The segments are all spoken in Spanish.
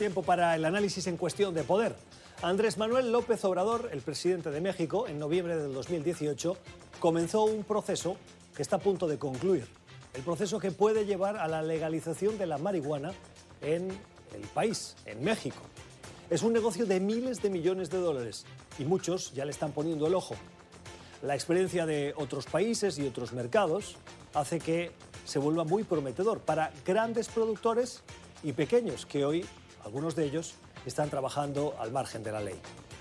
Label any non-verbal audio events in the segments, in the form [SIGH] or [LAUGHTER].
Tiempo para el análisis en cuestión de poder. Andrés Manuel López Obrador, el presidente de México, en noviembre del 2018, comenzó un proceso que está a punto de concluir. El proceso que puede llevar a la legalización de la marihuana en el país, en México. Es un negocio de miles de millones de dólares y muchos ya le están poniendo el ojo. La experiencia de otros países y otros mercados hace que se vuelva muy prometedor para grandes productores y pequeños que hoy, algunos de ellos, están trabajando al margen de la ley.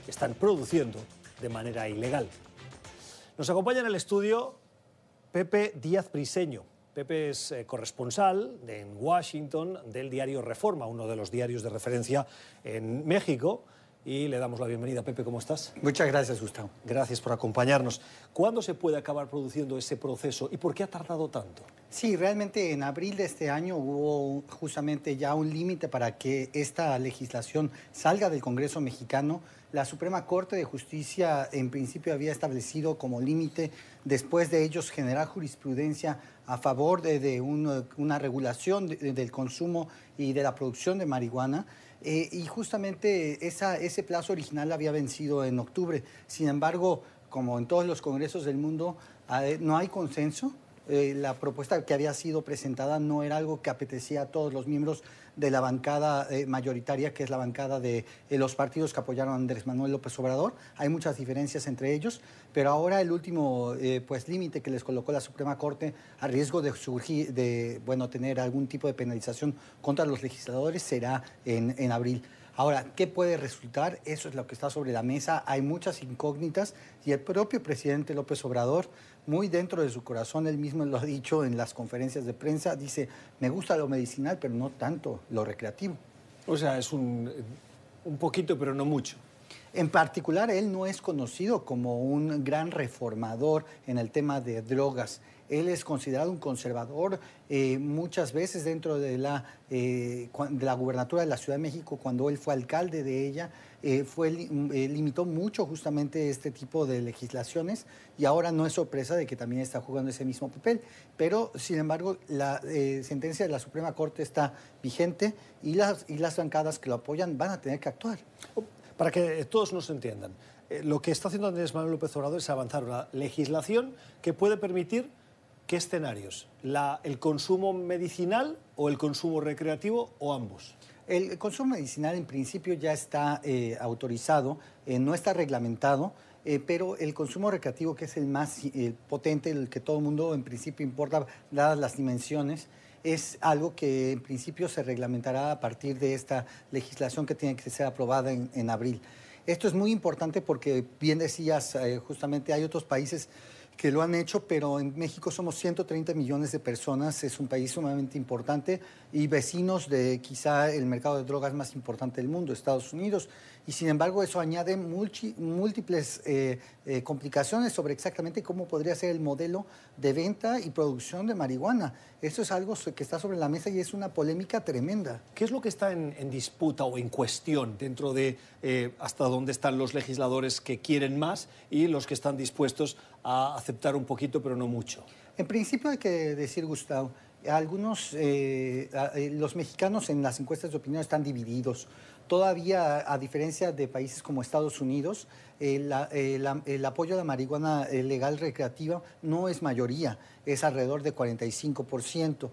Están produciendo de manera ilegal. Nos acompaña en el estudio Pepe Díaz Briseño. Pepe es eh, corresponsal en Washington del diario Reforma, uno de los diarios de referencia en México y le damos la bienvenida. Pepe, ¿cómo estás? Muchas gracias, Gustavo. Gracias por acompañarnos. ¿Cuándo se puede acabar produciendo ese proceso y por qué ha tardado tanto? Sí, realmente en abril de este año hubo justamente ya un límite para que esta legislación salga del Congreso mexicano. La Suprema Corte de Justicia en principio había establecido como límite después de ellos generar jurisprudencia a favor de, una regulación del consumo y de la producción de marihuana. Eh, y justamente ese plazo original había vencido en octubre. Sin embargo, como en todos los congresos del mundo, no hay consenso. Eh, la propuesta que había sido presentada no era algo que apetecía a todos los miembros de la bancada eh, mayoritaria, que es la bancada de los partidos que apoyaron a Andrés Manuel López Obrador. Hay muchas diferencias entre ellos, pero ahora el último pues límite que les colocó la Suprema Corte a riesgo de surgir, de bueno, tener algún tipo de penalización contra los legisladores será en abril. Ahora, ¿qué puede resultar? Eso es lo que está sobre la mesa. Hay muchas incógnitas y el propio presidente López Obrador, muy dentro de su corazón, él mismo lo ha dicho en las conferencias de prensa, dice, me gusta lo medicinal, pero no tanto lo recreativo. O sea, es un, un poquito, pero no mucho. En particular, él no es conocido como un gran reformador en el tema de drogas. Él es considerado un conservador eh, muchas veces dentro de la, eh, de la gubernatura de la Ciudad de México, cuando él fue alcalde de ella, eh, fue, limitó mucho justamente este tipo de legislaciones y ahora no es sorpresa de que también está jugando ese mismo papel. Pero, sin embargo, la sentencia de la Suprema Corte está vigente y las, y las bancadas que lo apoyan van a tener que actuar. Para que todos nos entiendan, lo que está haciendo Andrés Manuel López Obrador es avanzar una legislación que puede permitir ¿Qué escenarios? ¿El consumo medicinal o el consumo recreativo o ambos? El consumo medicinal en principio ya está eh, autorizado, eh, no está reglamentado, eh, pero el consumo recreativo, que es el más potente, el que todo el mundo en principio importa, dadas las dimensiones, es algo que en principio se reglamentará a partir de esta legislación que tiene que ser aprobada en, en abril. Esto es muy importante porque, bien decías, justamente hay otros países que lo han hecho, pero en México somos 130 millones de personas, es un país sumamente importante y vecinos de quizá el mercado de drogas más importante del mundo, Estados Unidos. Y sin embargo eso añade múltiples eh, eh, complicaciones sobre exactamente cómo podría ser el modelo de venta y producción de marihuana. Eso es algo que está sobre la mesa y es una polémica tremenda. ¿Qué es lo que está en, disputa o en cuestión dentro de eh, hasta dónde están los legisladores que quieren más y los que están dispuestos a aceptar un poquito pero no mucho? En principio hay que decir, Gustavo, algunos, eh, eh, los mexicanos en las encuestas de opinión están divididos. Todavía, a diferencia de países como Estados Unidos, el, apoyo a la marihuana eh, legal recreativa no es mayoría, es alrededor de 45%.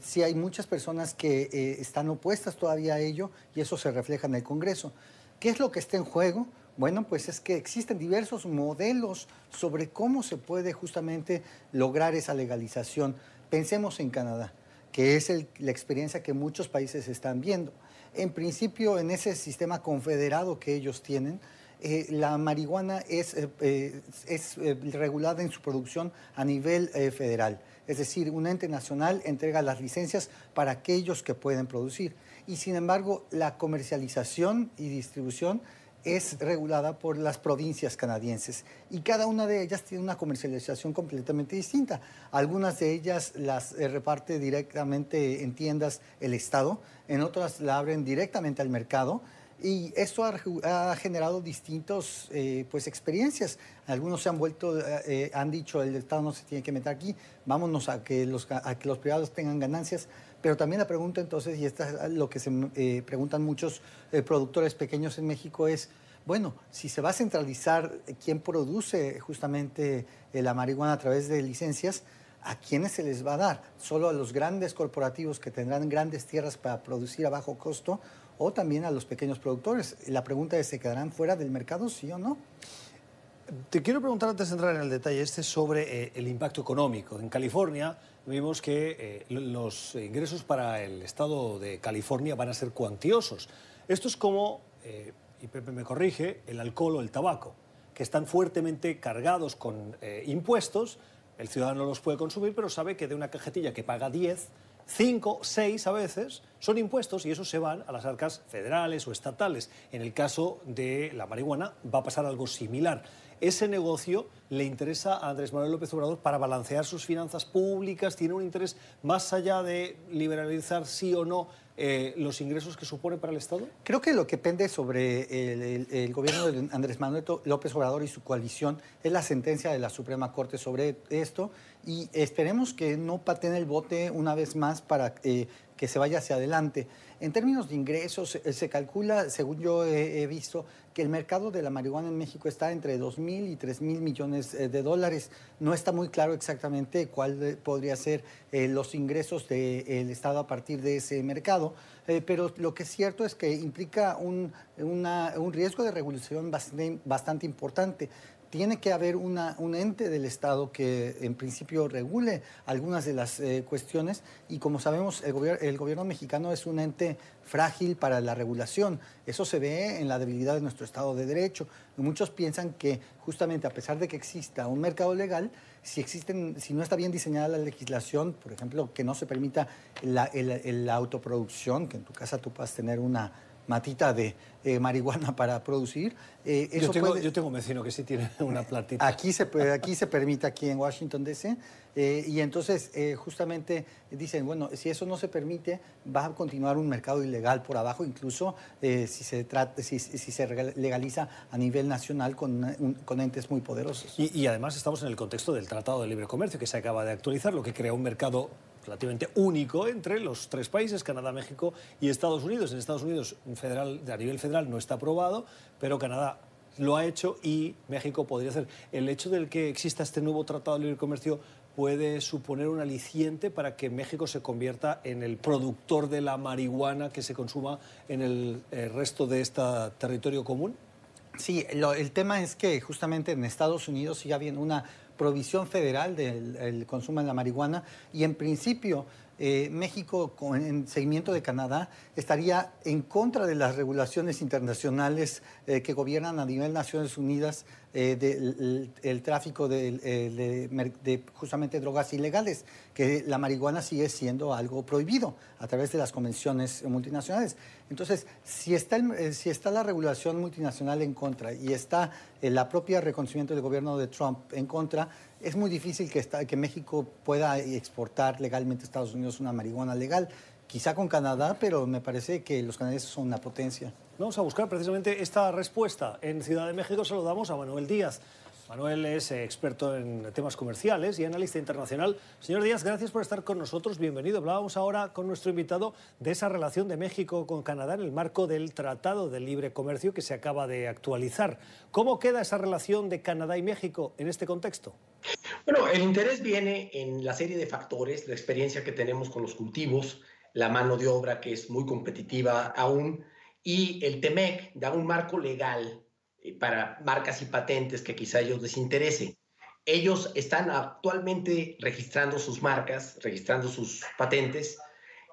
sí hay muchas personas que están opuestas todavía a ello y eso se refleja en el Congreso. ¿Qué es lo que está en juego? Bueno, pues es que existen diversos modelos sobre cómo se puede justamente lograr esa legalización. Pensemos en Canadá, que es la experiencia que muchos países están viendo. En principio, en ese sistema confederado que ellos tienen, eh, la marihuana es, eh, eh, es regulada en su producción a nivel federal. Es decir, un ente nacional entrega las licencias para aquellos que pueden producir. Y sin embargo, la comercialización y distribución es regulada por las provincias canadienses y cada una de ellas tiene una comercialización completamente distinta. Algunas de ellas las eh, reparte directamente en tiendas el Estado, en otras la abren directamente al mercado y esto ha, generado distintas eh, pues, experiencias. Algunos se han vuelto, eh, han dicho el Estado no se tiene que meter aquí, vámonos a que, los, a que los privados tengan ganancias, Pero también la pregunta entonces, y esta es lo que se eh, preguntan muchos eh, productores pequeños en México, es, bueno, si se va a centralizar quién produce justamente la marihuana a través de licencias, ¿a quiénes se les va a dar? ¿Solo a los grandes corporativos que tendrán grandes tierras para producir a bajo costo o también a los pequeños productores? La pregunta es, ¿se quedarán fuera del mercado, sí o no? Te quiero preguntar antes de entrar en el detalle este sobre eh, el impacto económico. En California vimos que eh, los ingresos para el estado de California van a ser cuantiosos. Esto es como, eh, y Pepe me corrige, el alcohol o el tabaco, que están fuertemente cargados con impuestos. El ciudadano los puede consumir, pero sabe que de una cajetilla que paga 10, 5, 6 a veces son impuestos y esos se van a las arcas federales o estatales. En el caso de la marihuana va a pasar algo similar ese negocio le interesa a Andrés Manuel López Obrador para balancear sus finanzas públicas, tiene un interés más allá de liberalizar sí o no eh, los ingresos que supone para el Estado? Creo que lo que pende sobre el, gobierno de Andrés Manuel López Obrador y su coalición es la sentencia de la Suprema Corte sobre esto y esperemos que no pateen el bote una vez más para eh, que se vaya hacia adelante. En términos de ingresos, eh, se calcula, según yo he, visto, que el mercado de la marihuana en México está entre 2 mil y 3 mil millones eh, de dólares. No está muy claro exactamente cuál podría ser eh, los ingresos del Estado a partir de ese mercado, pero lo que es cierto es que implica un, un riesgo de regulación bastante importante tiene que haber un ente del Estado que en principio regule algunas de las eh, cuestiones y como sabemos el, el gobierno mexicano es un ente frágil para la regulación. Eso se ve en la debilidad de nuestro Estado de Derecho. muchos piensan que justamente a pesar de que exista un mercado legal, si, existen, si no está bien diseñada la legislación, por ejemplo, que no se permita la, la autoproducción, que en tu casa tú puedas tener una matita de eh, marihuana [LAUGHS] para producir. Eh, yo, tengo, yo, tengo, un vecino que sí tiene [LAUGHS] una platita. Aquí se, aquí se permite, aquí en Washington DC, eh, y entonces justamente dicen, bueno, si eso no se permite, va a continuar un mercado ilegal por abajo, incluso si, se trata, si, si, se legaliza a nivel nacional con, con entes muy poderosos. Y, y además estamos en el contexto del Tratado de Libre Comercio que se acaba de actualizar, lo que crea un mercado relativamente único entre los tres países, Canadá, México y Estados Unidos. En Estados Unidos, federal, a nivel federal no está aprobado, pero Canadá lo ha hecho y México podría hacer. El hecho de que exista este nuevo Tratado de Libre Comercio puede suponer un aliciente para que México se convierta en el productor de la marihuana que se consuma en el, el resto de este territorio común? Sí, el tema es que justamente en Estados Unidos sigue habiendo una provisión federal del consumo de la marihuana. Y en principio eh, México, en seguimiento de Canadá, estaría en contra de las regulaciones internacionales eh, que gobiernan a nivel Naciones Unidas eh, del tráfico de, de, justamente drogas ilegales, que la marihuana sigue siendo algo prohibido a través de las convenciones multinacionales. Entonces, si está, si está la regulación multinacional en contra y está el propia reconocimiento del gobierno de Trump en contra, es muy difícil que, que México pueda exportar legalmente a Estados Unidos una marihuana legal. Quizá con Canadá, pero me parece que los canadienses son una potencia. Vamos a buscar precisamente esta respuesta. En Ciudad de México saludamos a Manuel Díaz. Manuel es eh, experto en temas comerciales y analista internacional. Señor Díaz, gracias por estar con nosotros. Bienvenido. Hablábamos ahora con nuestro invitado de esa relación de México con Canadá en el marco del Tratado de Libre Comercio que se acaba de actualizar. ¿Cómo queda esa relación de Canadá y México en este contexto? Bueno, el interés viene en la serie de factores, la experiencia que tenemos con los cultivos, la mano de obra que es muy competitiva aún, y el TEMEC da un marco legal para marcas y patentes que quizá a ellos les interese. Ellos están actualmente registrando sus marcas, registrando sus patentes,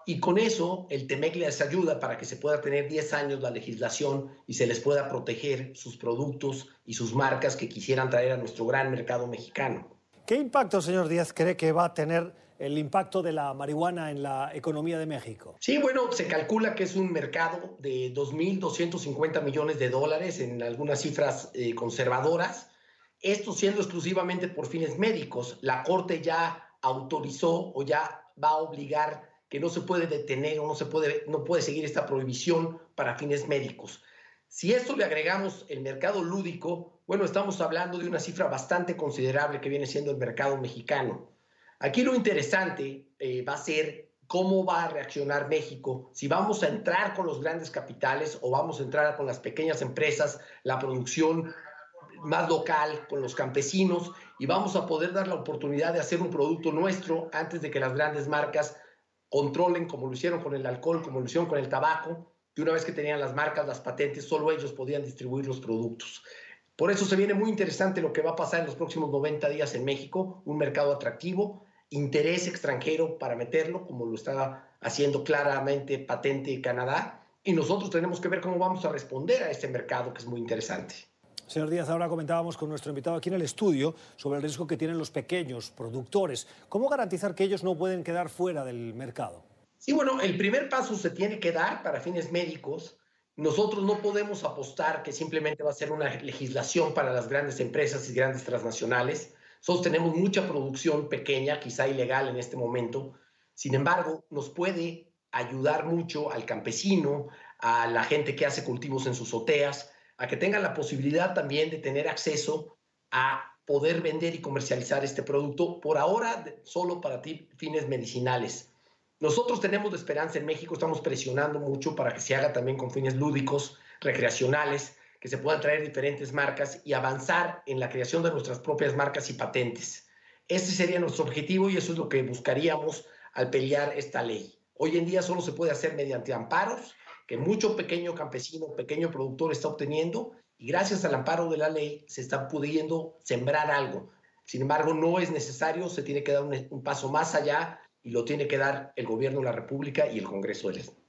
y con eso el TEMEC les ayuda para que se pueda tener 10 años la legislación y se les pueda proteger sus productos y sus marcas que quisieran traer a nuestro gran mercado mexicano. ¿Qué impacto, señor Díaz, cree que va a tener el impacto de la marihuana en la economía de México? Sí, bueno, se calcula que es un mercado de 2.250 millones de dólares en algunas cifras eh, conservadoras. Esto siendo exclusivamente por fines médicos. La Corte ya autorizó o ya va a obligar que no se puede detener o no se puede, no puede seguir esta prohibición para fines médicos. Si esto le agregamos el mercado lúdico, bueno, estamos hablando de una cifra bastante considerable que viene siendo el mercado mexicano. Aquí lo interesante eh, va a ser cómo va a reaccionar México, si vamos a entrar con los grandes capitales o vamos a entrar con las pequeñas empresas, la producción más local, con los campesinos, y vamos a poder dar la oportunidad de hacer un producto nuestro antes de que las grandes marcas controlen, como lo hicieron con el alcohol, como lo hicieron con el tabaco, y una vez que tenían las marcas, las patentes, solo ellos podían distribuir los productos. Por eso se viene muy interesante lo que va a pasar en los próximos 90 días en México, un mercado atractivo, interés extranjero para meterlo, como lo estaba haciendo claramente patente Canadá, y nosotros tenemos que ver cómo vamos a responder a este mercado que es muy interesante. Señor Díaz, ahora comentábamos con nuestro invitado aquí en el estudio sobre el riesgo que tienen los pequeños productores. ¿Cómo garantizar que ellos no pueden quedar fuera del mercado? Sí, bueno, el primer paso se tiene que dar para fines médicos. Nosotros no podemos apostar que simplemente va a ser una legislación para las grandes empresas y grandes transnacionales. Nosotros tenemos mucha producción pequeña, quizá ilegal en este momento. Sin embargo, nos puede ayudar mucho al campesino, a la gente que hace cultivos en sus azoteas, a que tengan la posibilidad también de tener acceso a poder vender y comercializar este producto, por ahora solo para fines medicinales. Nosotros tenemos esperanza en México, estamos presionando mucho para que se haga también con fines lúdicos, recreacionales, que se puedan traer diferentes marcas y avanzar en la creación de nuestras propias marcas y patentes. Ese sería nuestro objetivo y eso es lo que buscaríamos al pelear esta ley. Hoy en día solo se puede hacer mediante amparos que mucho pequeño campesino, pequeño productor está obteniendo y gracias al amparo de la ley se está pudiendo sembrar algo. Sin embargo, no es necesario, se tiene que dar un, paso más allá y lo tiene que dar el gobierno de la República y el Congreso del Estado.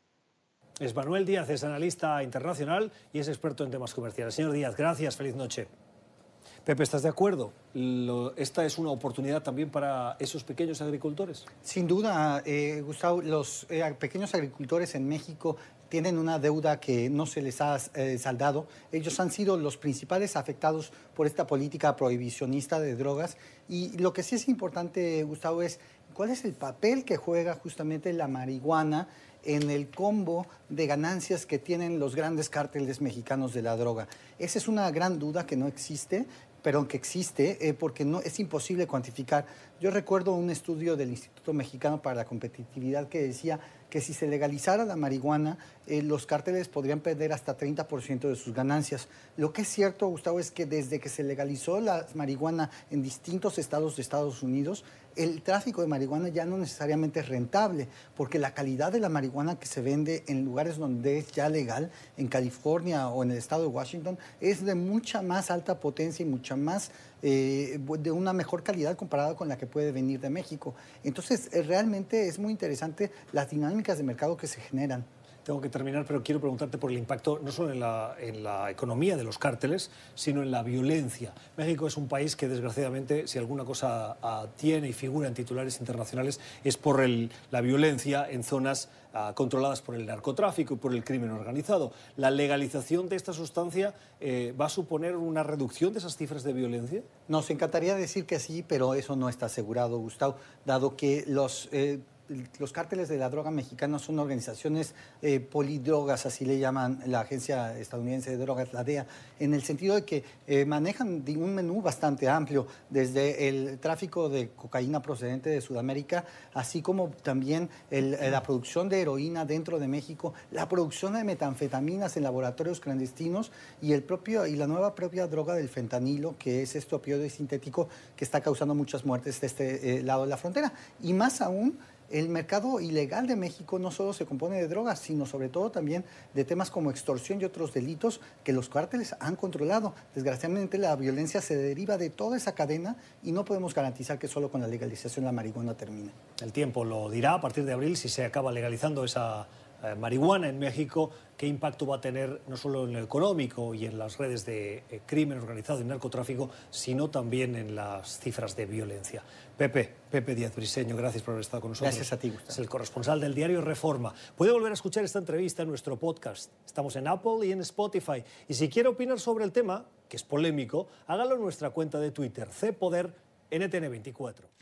Es Manuel Díaz, es analista internacional y es experto en temas comerciales. Señor Díaz, gracias, feliz noche. Pepe, ¿estás de acuerdo? ¿Esta es una oportunidad también para esos pequeños agricultores? Sin duda, eh, Gustavo, los eh, pequeños agricultores en México tienen una deuda que no se les ha eh, saldado. Ellos han sido los principales afectados por esta política prohibicionista de drogas. Y lo que sí es importante, Gustavo, es cuál es el papel que juega justamente la marihuana en el combo de ganancias que tienen los grandes cárteles mexicanos de la droga. Esa es una gran duda que no existe, pero que existe, eh, porque no, es imposible cuantificar. Yo recuerdo un estudio del Instituto Mexicano para la Competitividad que decía que si se legalizara la marihuana, eh, los cárteles podrían perder hasta 30% de sus ganancias. Lo que es cierto, Gustavo, es que desde que se legalizó la marihuana en distintos estados de Estados Unidos, el tráfico de marihuana ya no necesariamente es rentable, porque la calidad de la marihuana que se vende en lugares donde es ya legal, en California o en el estado de Washington, es de mucha más alta potencia y mucha más eh, de una mejor calidad comparada con la que puede venir de México. Entonces, eh, realmente es muy interesante las dinámicas de mercado que se generan tengo que terminar, pero quiero preguntarte por el impacto no solo en la, en la, economía de los cárteles, sino en la violencia. México es un país que, desgraciadamente, si alguna cosa ah, tiene y figura en titulares internacionales, es por el, la violencia en zonas ah, controladas por el narcotráfico y por el crimen organizado. ¿La legalización de esta sustancia eh, va a suponer una reducción de esas cifras de violencia? Nos encantaría decir que sí, pero eso no está asegurado, Gustavo, dado que los... Eh, los cárteles de la droga mexicana son organizaciones eh, polidrogas, así le llaman la Agencia Estadounidense de Drogas, la DEA, en el sentido de que eh, manejan un menú bastante amplio, desde el tráfico de cocaína procedente de Sudamérica, así como también la producción de heroína dentro de México, la producción de metanfetaminas en laboratorios clandestinos y, el propio, y la nueva propia droga del fentanilo, que es este opioide sintético que está causando muchas muertes de este eh, lado de la frontera. Y más aún, el mercado ilegal de México no solo se compone de drogas, sino sobre todo también de temas como extorsión y otros delitos que los cárteles han controlado. Desgraciadamente la violencia se deriva de toda esa cadena y no podemos garantizar que solo con la legalización la marihuana termine. El tiempo lo dirá a partir de abril si se acaba legalizando esa eh, marihuana en México, qué impacto va a tener no solo en lo económico y en las redes de eh, crimen organizado y narcotráfico, sino también en las cifras de violencia. Pepe, Pepe Díaz Briseño, gracias por haber estado con nosotros. Gracias a ti, Gustavo. Es el corresponsal del diario Reforma. Puede volver a escuchar esta entrevista en nuestro podcast. Estamos en Apple y en Spotify. Y si quiere opinar sobre el tema, que es polémico, hágalo en nuestra cuenta de Twitter, CPoder NTN24.